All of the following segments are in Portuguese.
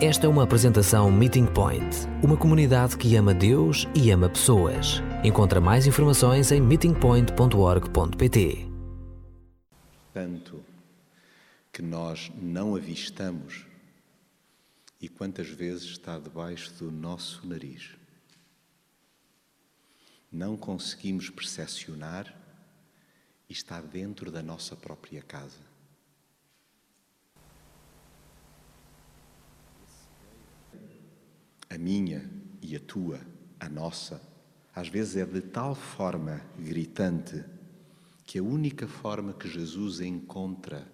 Esta é uma apresentação Meeting Point, uma comunidade que ama Deus e ama pessoas. Encontra mais informações em meetingpoint.org.pt. Tanto que nós não avistamos e quantas vezes está debaixo do nosso nariz. Não conseguimos percepcionar e está dentro da nossa própria casa. A minha e a tua, a nossa, às vezes é de tal forma gritante que a única forma que Jesus encontra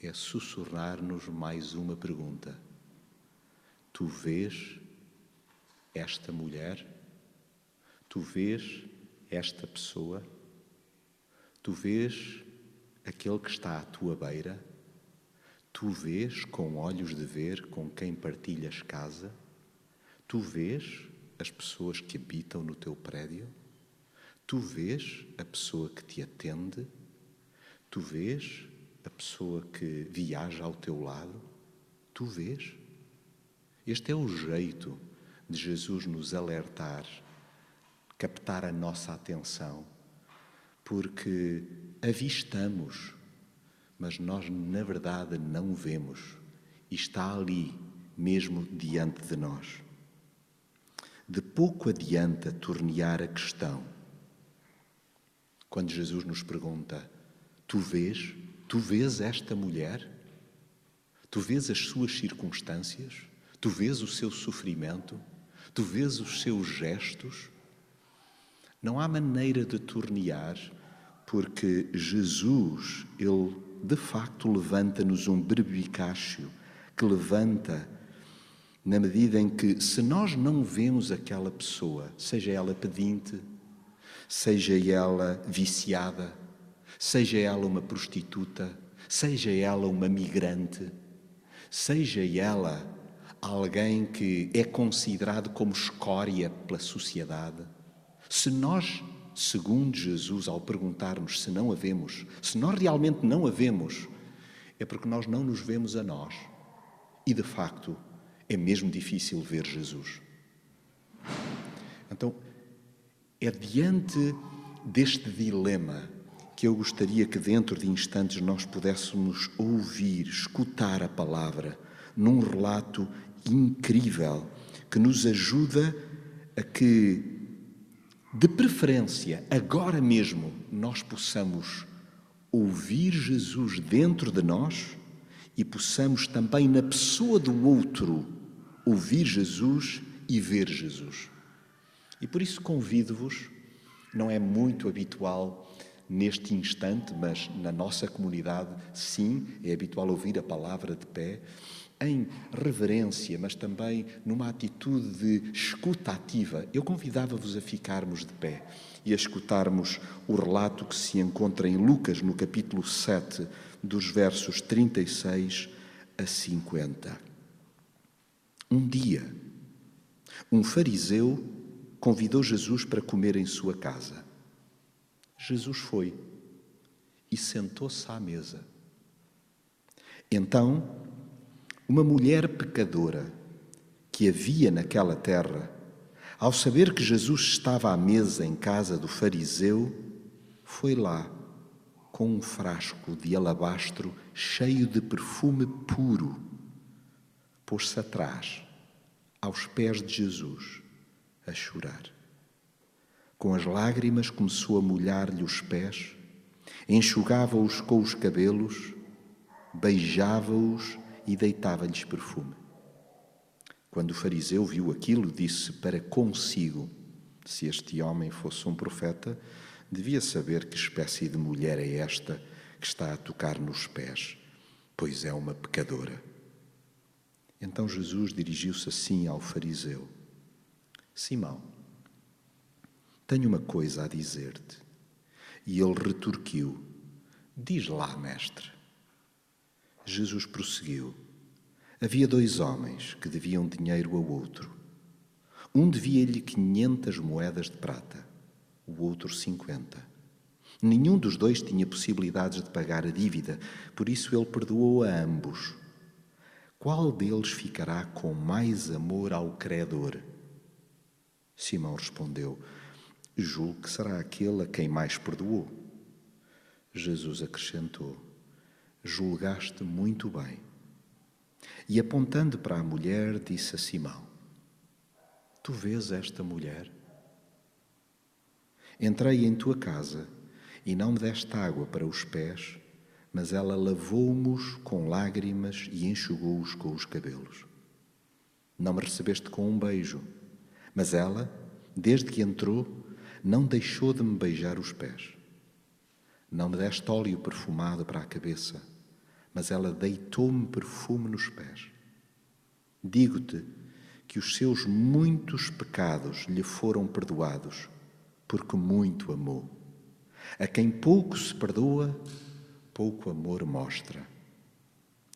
é sussurrar-nos mais uma pergunta. Tu vês esta mulher? Tu vês esta pessoa? Tu vês aquele que está à tua beira? Tu vês com olhos de ver com quem partilhas casa? Tu vês as pessoas que habitam no teu prédio? Tu vês a pessoa que te atende? Tu vês a pessoa que viaja ao teu lado? Tu vês? Este é o jeito de Jesus nos alertar, captar a nossa atenção, porque avistamos, mas nós na verdade não vemos e está ali, mesmo diante de nós. De pouco adianta tornear a questão. Quando Jesus nos pergunta: Tu vês? Tu vês esta mulher? Tu vês as suas circunstâncias? Tu vês o seu sofrimento? Tu vês os seus gestos? Não há maneira de tornear, porque Jesus, Ele de facto levanta-nos um berbicácio que levanta na medida em que, se nós não vemos aquela pessoa, seja ela pedinte, seja ela viciada, seja ela uma prostituta, seja ela uma migrante, seja ela alguém que é considerado como escória pela sociedade, se nós, segundo Jesus, ao perguntarmos se não a vemos, se nós realmente não a vemos, é porque nós não nos vemos a nós. E de facto, é mesmo difícil ver Jesus. Então, é diante deste dilema que eu gostaria que dentro de instantes nós pudéssemos ouvir, escutar a palavra num relato incrível que nos ajuda a que, de preferência, agora mesmo, nós possamos ouvir Jesus dentro de nós e possamos também, na pessoa do outro, ouvir Jesus e ver Jesus. E por isso convido-vos, não é muito habitual neste instante, mas na nossa comunidade, sim, é habitual ouvir a palavra de pé, em reverência, mas também numa atitude de escuta ativa. Eu convidava-vos a ficarmos de pé e a escutarmos o relato que se encontra em Lucas, no capítulo 7, dos versos 36 a 50. Um dia, um fariseu convidou Jesus para comer em sua casa. Jesus foi e sentou-se à mesa. Então, uma mulher pecadora que havia naquela terra, ao saber que Jesus estava à mesa em casa do fariseu, foi lá com um frasco de alabastro cheio de perfume puro. Pôs-se atrás, aos pés de Jesus, a chorar. Com as lágrimas começou a molhar-lhe os pés, enxugava-os com os cabelos, beijava-os e deitava-lhes perfume. Quando o fariseu viu aquilo, disse para consigo: Se este homem fosse um profeta, devia saber que espécie de mulher é esta que está a tocar nos pés, pois é uma pecadora. Então Jesus dirigiu-se assim ao fariseu: Simão, tenho uma coisa a dizer-te. E ele retorquiu: Diz lá, mestre. Jesus prosseguiu: Havia dois homens que deviam dinheiro ao outro. Um devia-lhe quinhentas moedas de prata o outro 50. Nenhum dos dois tinha possibilidades de pagar a dívida, por isso ele perdoou a ambos. qual deles ficará com mais amor ao Credor? Simão respondeu: Julgo que será aquele a quem mais perdoou. Jesus acrescentou: Julgaste muito bem. E apontando para a mulher, disse a Simão: Tu vês esta mulher? Entrei em tua casa e não me deste água para os pés, mas ela lavou-mos com lágrimas e enxugou-os com os cabelos. Não me recebeste com um beijo, mas ela, desde que entrou, não deixou de me beijar os pés. Não me deste óleo perfumado para a cabeça, mas ela deitou-me perfume nos pés. Digo-te que os seus muitos pecados lhe foram perdoados, porque muito amou. A quem pouco se perdoa, pouco amor mostra.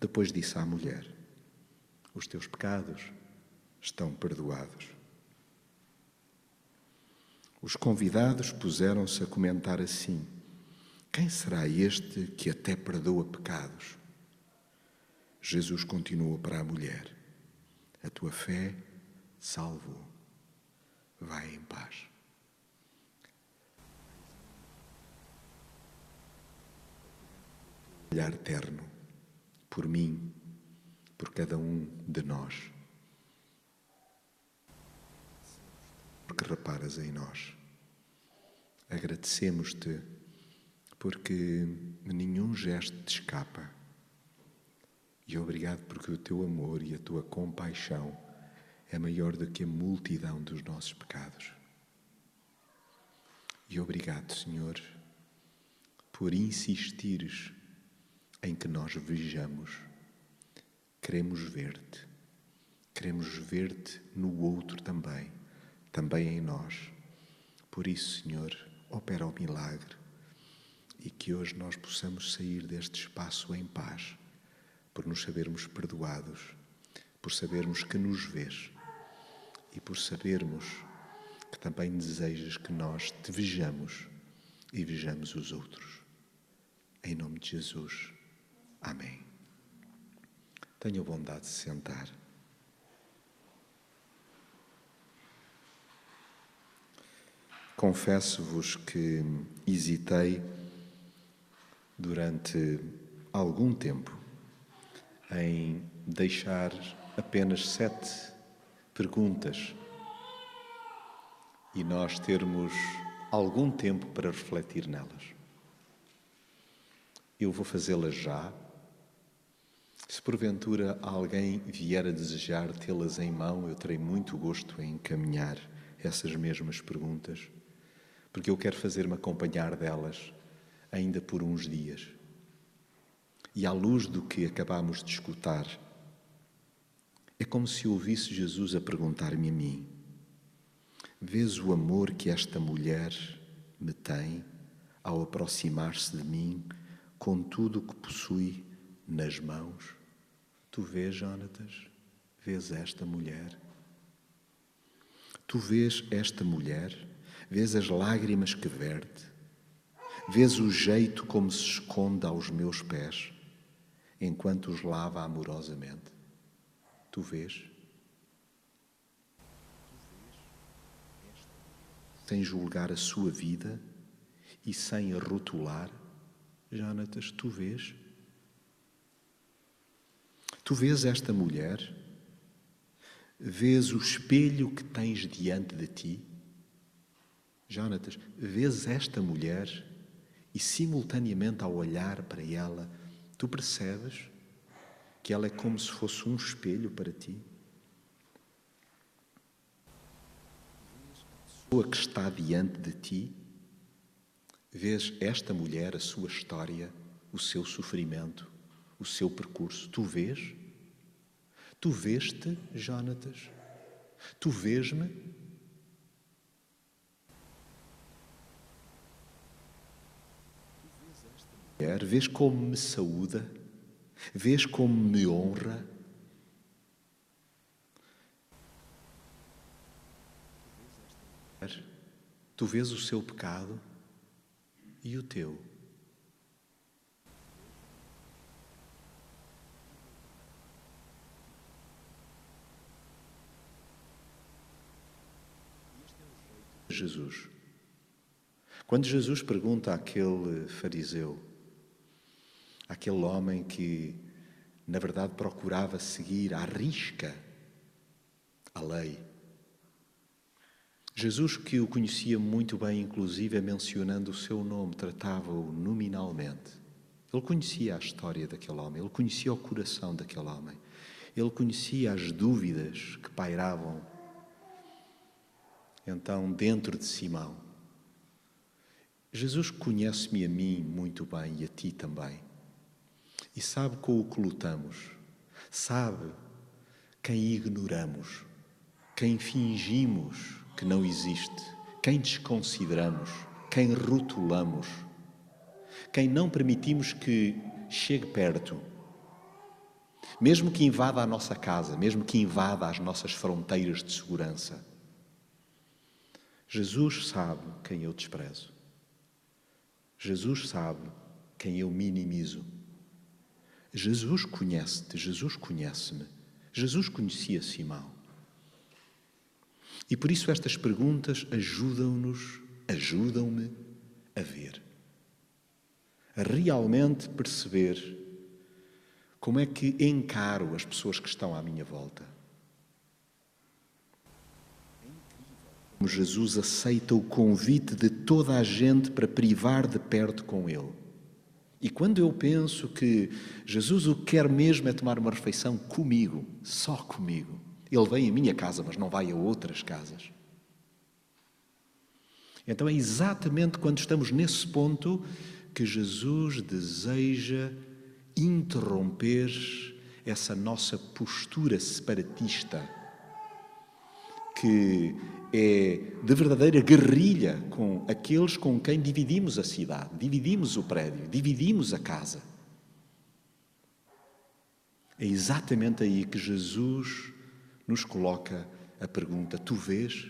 Depois disse à mulher: Os teus pecados estão perdoados. Os convidados puseram-se a comentar assim: Quem será este que até perdoa pecados? Jesus continuou para a mulher: A tua fé salvou. Vai em paz. Olhar terno por mim, por cada um de nós. Porque reparas em nós. Agradecemos-te porque nenhum gesto te escapa. E obrigado porque o teu amor e a tua compaixão é maior do que a multidão dos nossos pecados. E obrigado, Senhor, por insistires em que nós vejamos. Queremos ver-te. Queremos ver-te no outro também, também em nós. Por isso, Senhor, opera o milagre e que hoje nós possamos sair deste espaço em paz, por nos sabermos perdoados, por sabermos que nos vês e por sabermos que também desejas que nós te vejamos e vejamos os outros. Em nome de Jesus. Amém. Tenha bondade de sentar. Confesso-vos que hesitei durante algum tempo em deixar apenas sete perguntas e nós termos algum tempo para refletir nelas. Eu vou fazê-las já. Se porventura alguém vier a desejar tê-las em mão, eu terei muito gosto em encaminhar essas mesmas perguntas, porque eu quero fazer-me acompanhar delas ainda por uns dias. E à luz do que acabamos de escutar, é como se ouvisse Jesus a perguntar-me a mim: Vês o amor que esta mulher me tem ao aproximar-se de mim com tudo o que possui nas mãos? Tu vês, Jonatas? Vês esta mulher? Tu vês esta mulher? Vês as lágrimas que verte? Vês o jeito como se esconde aos meus pés enquanto os lava amorosamente? Tu vês? Sem julgar a sua vida e sem a rotular, Jonatas, tu vês? Tu vês esta mulher? Vês o espelho que tens diante de ti? Jonatas, vês esta mulher e simultaneamente ao olhar para ela, tu percebes que ela é como se fosse um espelho para ti. A pessoa que está diante de ti, vês esta mulher, a sua história, o seu sofrimento, o seu percurso. Tu vês? Tu vês-te, Jonatas? Tu vês-me? Vês como me saúda? Vês como me honra? Tu vês o seu pecado e o teu. Jesus. Quando Jesus pergunta àquele fariseu, àquele homem que, na verdade, procurava seguir à risca a lei, Jesus, que o conhecia muito bem, inclusive mencionando o seu nome, tratava-o nominalmente. Ele conhecia a história daquele homem, ele conhecia o coração daquele homem, ele conhecia as dúvidas que pairavam então dentro de Simão. Jesus conhece-me a mim muito bem e a ti também. E sabe com o que lutamos, sabe quem ignoramos, quem fingimos que não existe, quem desconsideramos, quem rotulamos, quem não permitimos que chegue perto, mesmo que invada a nossa casa, mesmo que invada as nossas fronteiras de segurança. Jesus sabe quem eu desprezo. Jesus sabe quem eu minimizo. Jesus conhece-te, Jesus conhece-me. Jesus conhecia Simão. E por isso estas perguntas ajudam-nos, ajudam-me a ver, a realmente perceber como é que encaro as pessoas que estão à minha volta. Jesus aceita o convite de toda a gente para privar de perto com Ele. E quando eu penso que Jesus o que quer mesmo é tomar uma refeição comigo, só comigo, ele vem à minha casa, mas não vai a outras casas. Então é exatamente quando estamos nesse ponto que Jesus deseja interromper essa nossa postura separatista, que é de verdadeira guerrilha com aqueles com quem dividimos a cidade, dividimos o prédio, dividimos a casa. É exatamente aí que Jesus nos coloca a pergunta: Tu vês?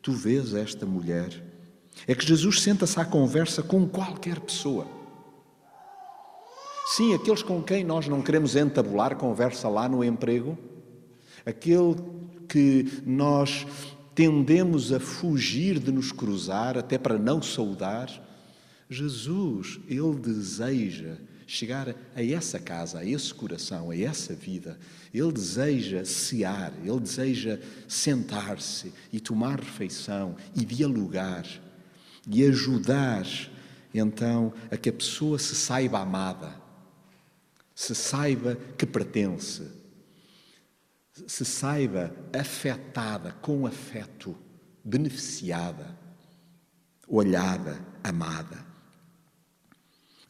Tu vês esta mulher? É que Jesus senta-se à conversa com qualquer pessoa. Sim, aqueles com quem nós não queremos entabular conversa lá no emprego, aquele que nós tendemos a fugir de nos cruzar, até para não saudar. Jesus, Ele deseja chegar a essa casa, a esse coração, a essa vida. Ele deseja cear, ele deseja sentar-se e tomar refeição e dialogar e ajudar então a que a pessoa se saiba amada, se saiba que pertence, se saiba afetada com afeto, beneficiada, olhada, amada.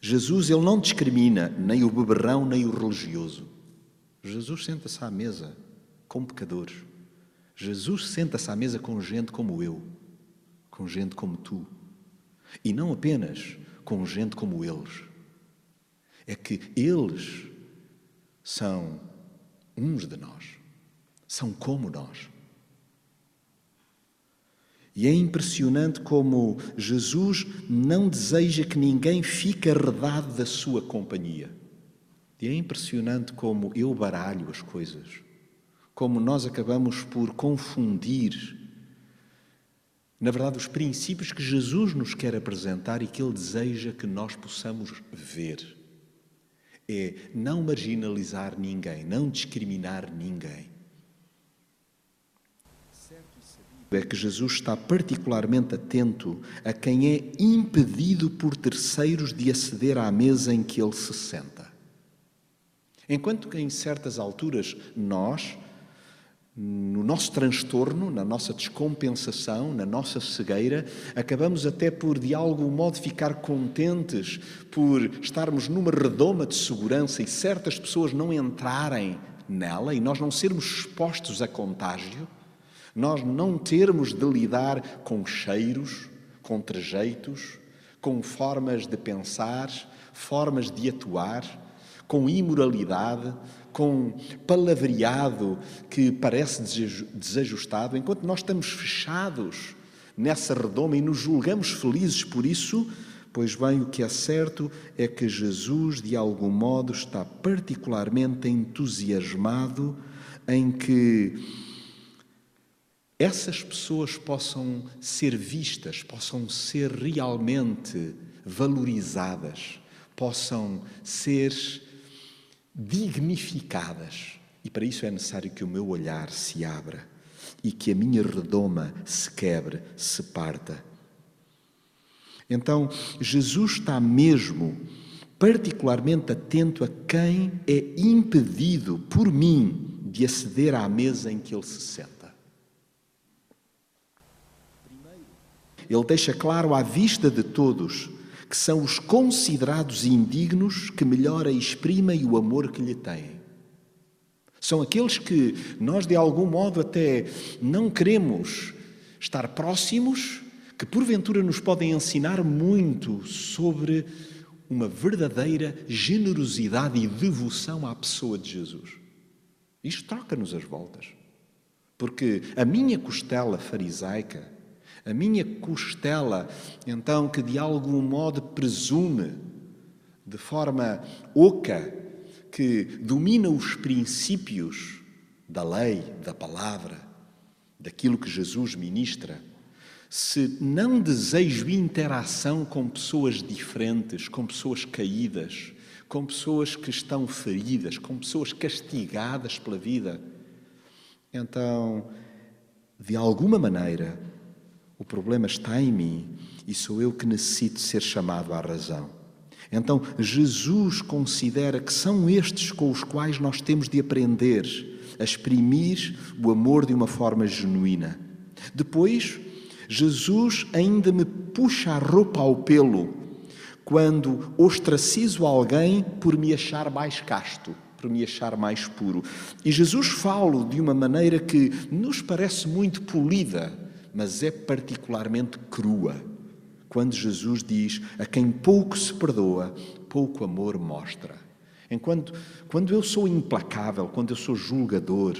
Jesus ele não discrimina nem o beberrão nem o religioso. Jesus senta-se à mesa com pecadores. Jesus senta-se à mesa com gente como eu, com gente como tu. E não apenas com gente como eles. É que eles são uns de nós, são como nós. E é impressionante como Jesus não deseja que ninguém fique arredado da sua companhia. E é impressionante como eu baralho as coisas, como nós acabamos por confundir, na verdade, os princípios que Jesus nos quer apresentar e que Ele deseja que nós possamos ver. É não marginalizar ninguém, não discriminar ninguém é que Jesus está particularmente atento a quem é impedido por terceiros de aceder à mesa em que ele se senta. Enquanto que em certas alturas nós, no nosso transtorno, na nossa descompensação, na nossa cegueira, acabamos até por, de algum modo, ficar contentes por estarmos numa redoma de segurança e certas pessoas não entrarem nela e nós não sermos expostos a contágio. Nós não termos de lidar com cheiros, com trejeitos, com formas de pensar, formas de atuar, com imoralidade, com palavreado que parece desajustado, enquanto nós estamos fechados nessa redoma e nos julgamos felizes por isso, pois bem, o que é certo é que Jesus, de algum modo, está particularmente entusiasmado em que essas pessoas possam ser vistas, possam ser realmente valorizadas, possam ser dignificadas. E para isso é necessário que o meu olhar se abra e que a minha redoma se quebre, se parta. Então, Jesus está mesmo particularmente atento a quem é impedido por mim de aceder à mesa em que ele se senta. Ele deixa claro à vista de todos que são os considerados indignos que melhor exprimem o amor que lhe têm. São aqueles que nós, de algum modo, até não queremos estar próximos, que porventura nos podem ensinar muito sobre uma verdadeira generosidade e devoção à pessoa de Jesus. Isto troca-nos as voltas. Porque a minha costela farisaica, a minha costela, então, que de algum modo presume, de forma oca, que domina os princípios da lei, da palavra, daquilo que Jesus ministra, se não desejo interação com pessoas diferentes, com pessoas caídas, com pessoas que estão feridas, com pessoas castigadas pela vida, então, de alguma maneira, o problema está em mim e sou eu que necessito ser chamado à razão. Então, Jesus considera que são estes com os quais nós temos de aprender a exprimir o amor de uma forma genuína. Depois, Jesus ainda me puxa a roupa ao pelo quando ostracizo alguém por me achar mais casto, por me achar mais puro. E Jesus fala de uma maneira que nos parece muito polida, mas é particularmente crua quando Jesus diz: A quem pouco se perdoa, pouco amor mostra. Enquanto quando eu sou implacável, quando eu sou julgador,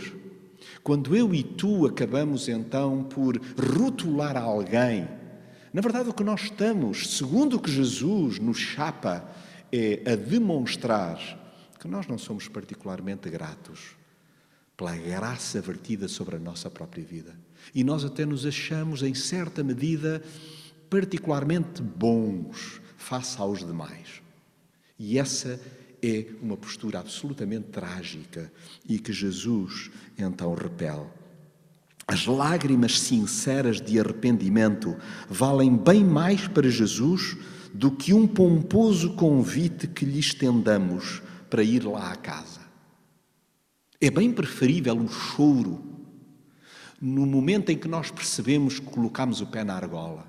quando eu e tu acabamos então por rotular alguém, na verdade o que nós estamos, segundo o que Jesus nos chapa, é a demonstrar que nós não somos particularmente gratos pela graça vertida sobre a nossa própria vida. E nós até nos achamos, em certa medida, particularmente bons face aos demais. E essa é uma postura absolutamente trágica e que Jesus então repele. As lágrimas sinceras de arrependimento valem bem mais para Jesus do que um pomposo convite que lhe estendamos para ir lá à casa. É bem preferível o choro no momento em que nós percebemos que colocamos o pé na argola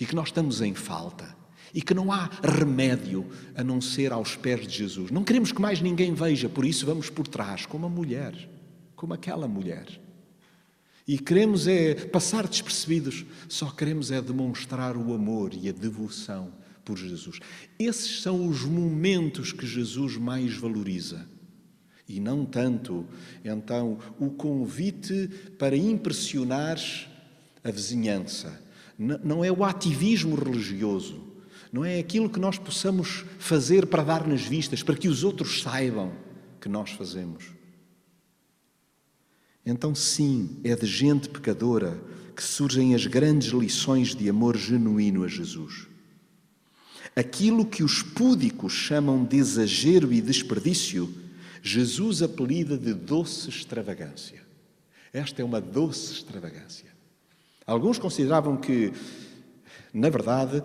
e que nós estamos em falta e que não há remédio a não ser aos pés de Jesus. Não queremos que mais ninguém veja, por isso vamos por trás, como a mulher, como aquela mulher. E queremos é passar despercebidos, só queremos é demonstrar o amor e a devoção por Jesus. Esses são os momentos que Jesus mais valoriza. E não tanto, então, o convite para impressionar a vizinhança, não é o ativismo religioso, não é aquilo que nós possamos fazer para dar nas vistas, para que os outros saibam que nós fazemos. Então, sim, é de gente pecadora que surgem as grandes lições de amor genuíno a Jesus. Aquilo que os púdicos chamam de exagero e desperdício, Jesus apelida de doce extravagância. Esta é uma doce extravagância. Alguns consideravam que, na verdade,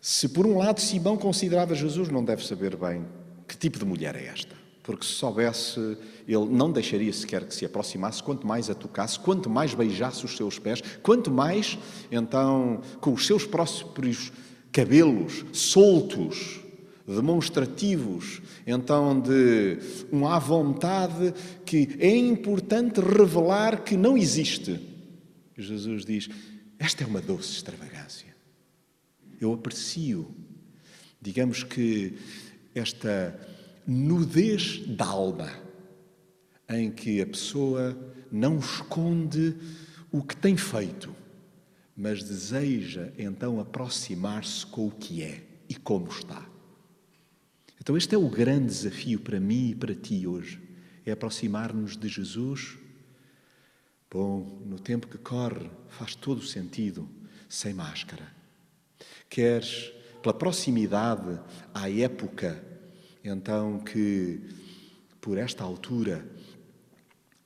se por um lado Simão considerava Jesus, não deve saber bem que tipo de mulher é esta. Porque se soubesse, ele não deixaria sequer que se aproximasse, quanto mais a tocasse, quanto mais beijasse os seus pés, quanto mais, então, com os seus próprios cabelos soltos, demonstrativos, então, de um à vontade que é importante revelar que não existe Jesus diz: Esta é uma doce extravagância. Eu aprecio, digamos que, esta nudez da alma, em que a pessoa não esconde o que tem feito, mas deseja então aproximar-se com o que é e como está. Então, este é o grande desafio para mim e para ti hoje: é aproximar-nos de Jesus Bom, no tempo que corre, faz todo o sentido sem máscara. Queres, pela proximidade à época, então que por esta altura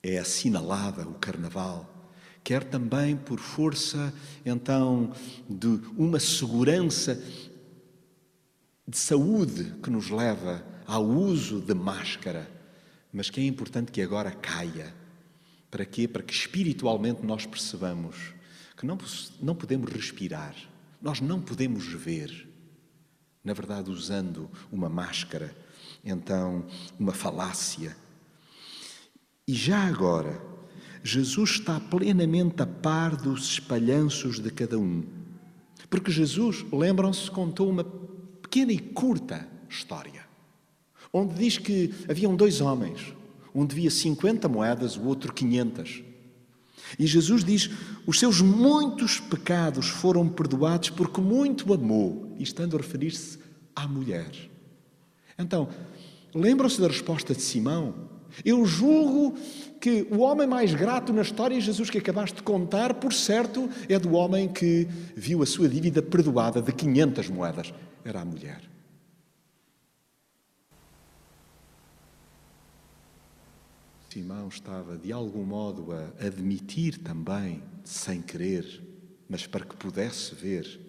é assinalada o Carnaval, quer também por força, então, de uma segurança de saúde que nos leva ao uso de máscara, mas que é importante que agora caia. Para quê? Para que espiritualmente nós percebamos que não, não podemos respirar, nós não podemos ver. Na verdade, usando uma máscara, então, uma falácia. E já agora, Jesus está plenamente a par dos espalhanços de cada um. Porque Jesus, lembram-se, contou uma pequena e curta história, onde diz que haviam dois homens, um devia 50 moedas, o outro 500. E Jesus diz: os seus muitos pecados foram perdoados porque muito amou, estando a referir-se à mulher. Então, lembram-se da resposta de Simão? Eu julgo que o homem mais grato na história, Jesus, que acabaste de contar, por certo, é do homem que viu a sua dívida perdoada de 500 moedas era a mulher. Simão estava de algum modo a admitir também, sem querer, mas para que pudesse ver,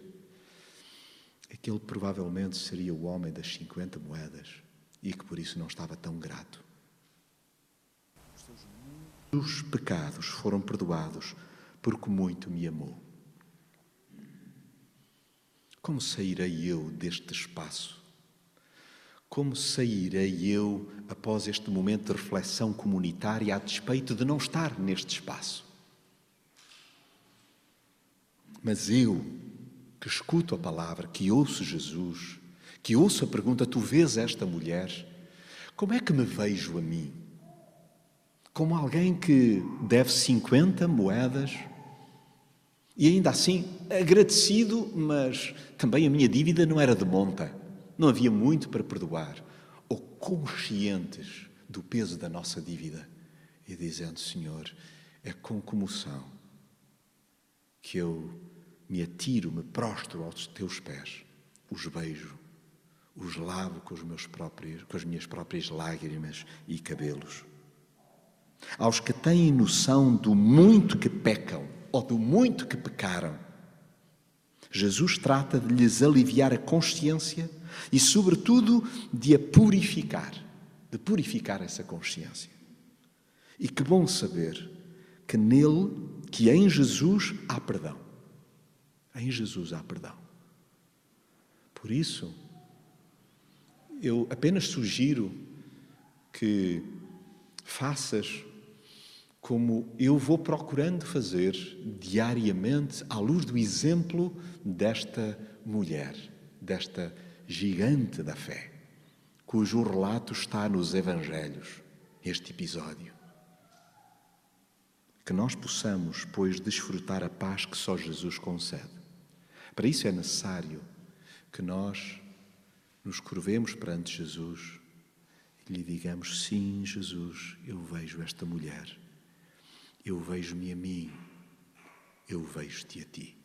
que ele provavelmente seria o homem das 50 moedas e que por isso não estava tão grato. Os pecados foram perdoados porque muito me amou. Como sairei eu deste espaço? Como sairei eu após este momento de reflexão comunitária a despeito de não estar neste espaço? Mas eu, que escuto a palavra, que ouço Jesus, que ouço a pergunta: Tu vês esta mulher? Como é que me vejo a mim? Como alguém que deve 50 moedas e ainda assim, agradecido, mas também a minha dívida não era de monta. Não havia muito para perdoar. Ou conscientes do peso da nossa dívida e dizendo: Senhor, é com comoção que eu me atiro, me prostro aos teus pés, os beijo, os lavo com, os meus próprios, com as minhas próprias lágrimas e cabelos. Aos que têm noção do muito que pecam, ou do muito que pecaram. Jesus trata de lhes aliviar a consciência e, sobretudo, de a purificar, de purificar essa consciência. E que bom saber que nele, que em Jesus há perdão. Em Jesus há perdão. Por isso, eu apenas sugiro que faças como eu vou procurando fazer diariamente, à luz do exemplo desta mulher, desta gigante da fé, cujo relato está nos Evangelhos, este episódio. Que nós possamos, pois, desfrutar a paz que só Jesus concede. Para isso é necessário que nós nos curvemos perante Jesus e lhe digamos: Sim, Jesus, eu vejo esta mulher eu vejo-me a mim, eu vejo-te a ti.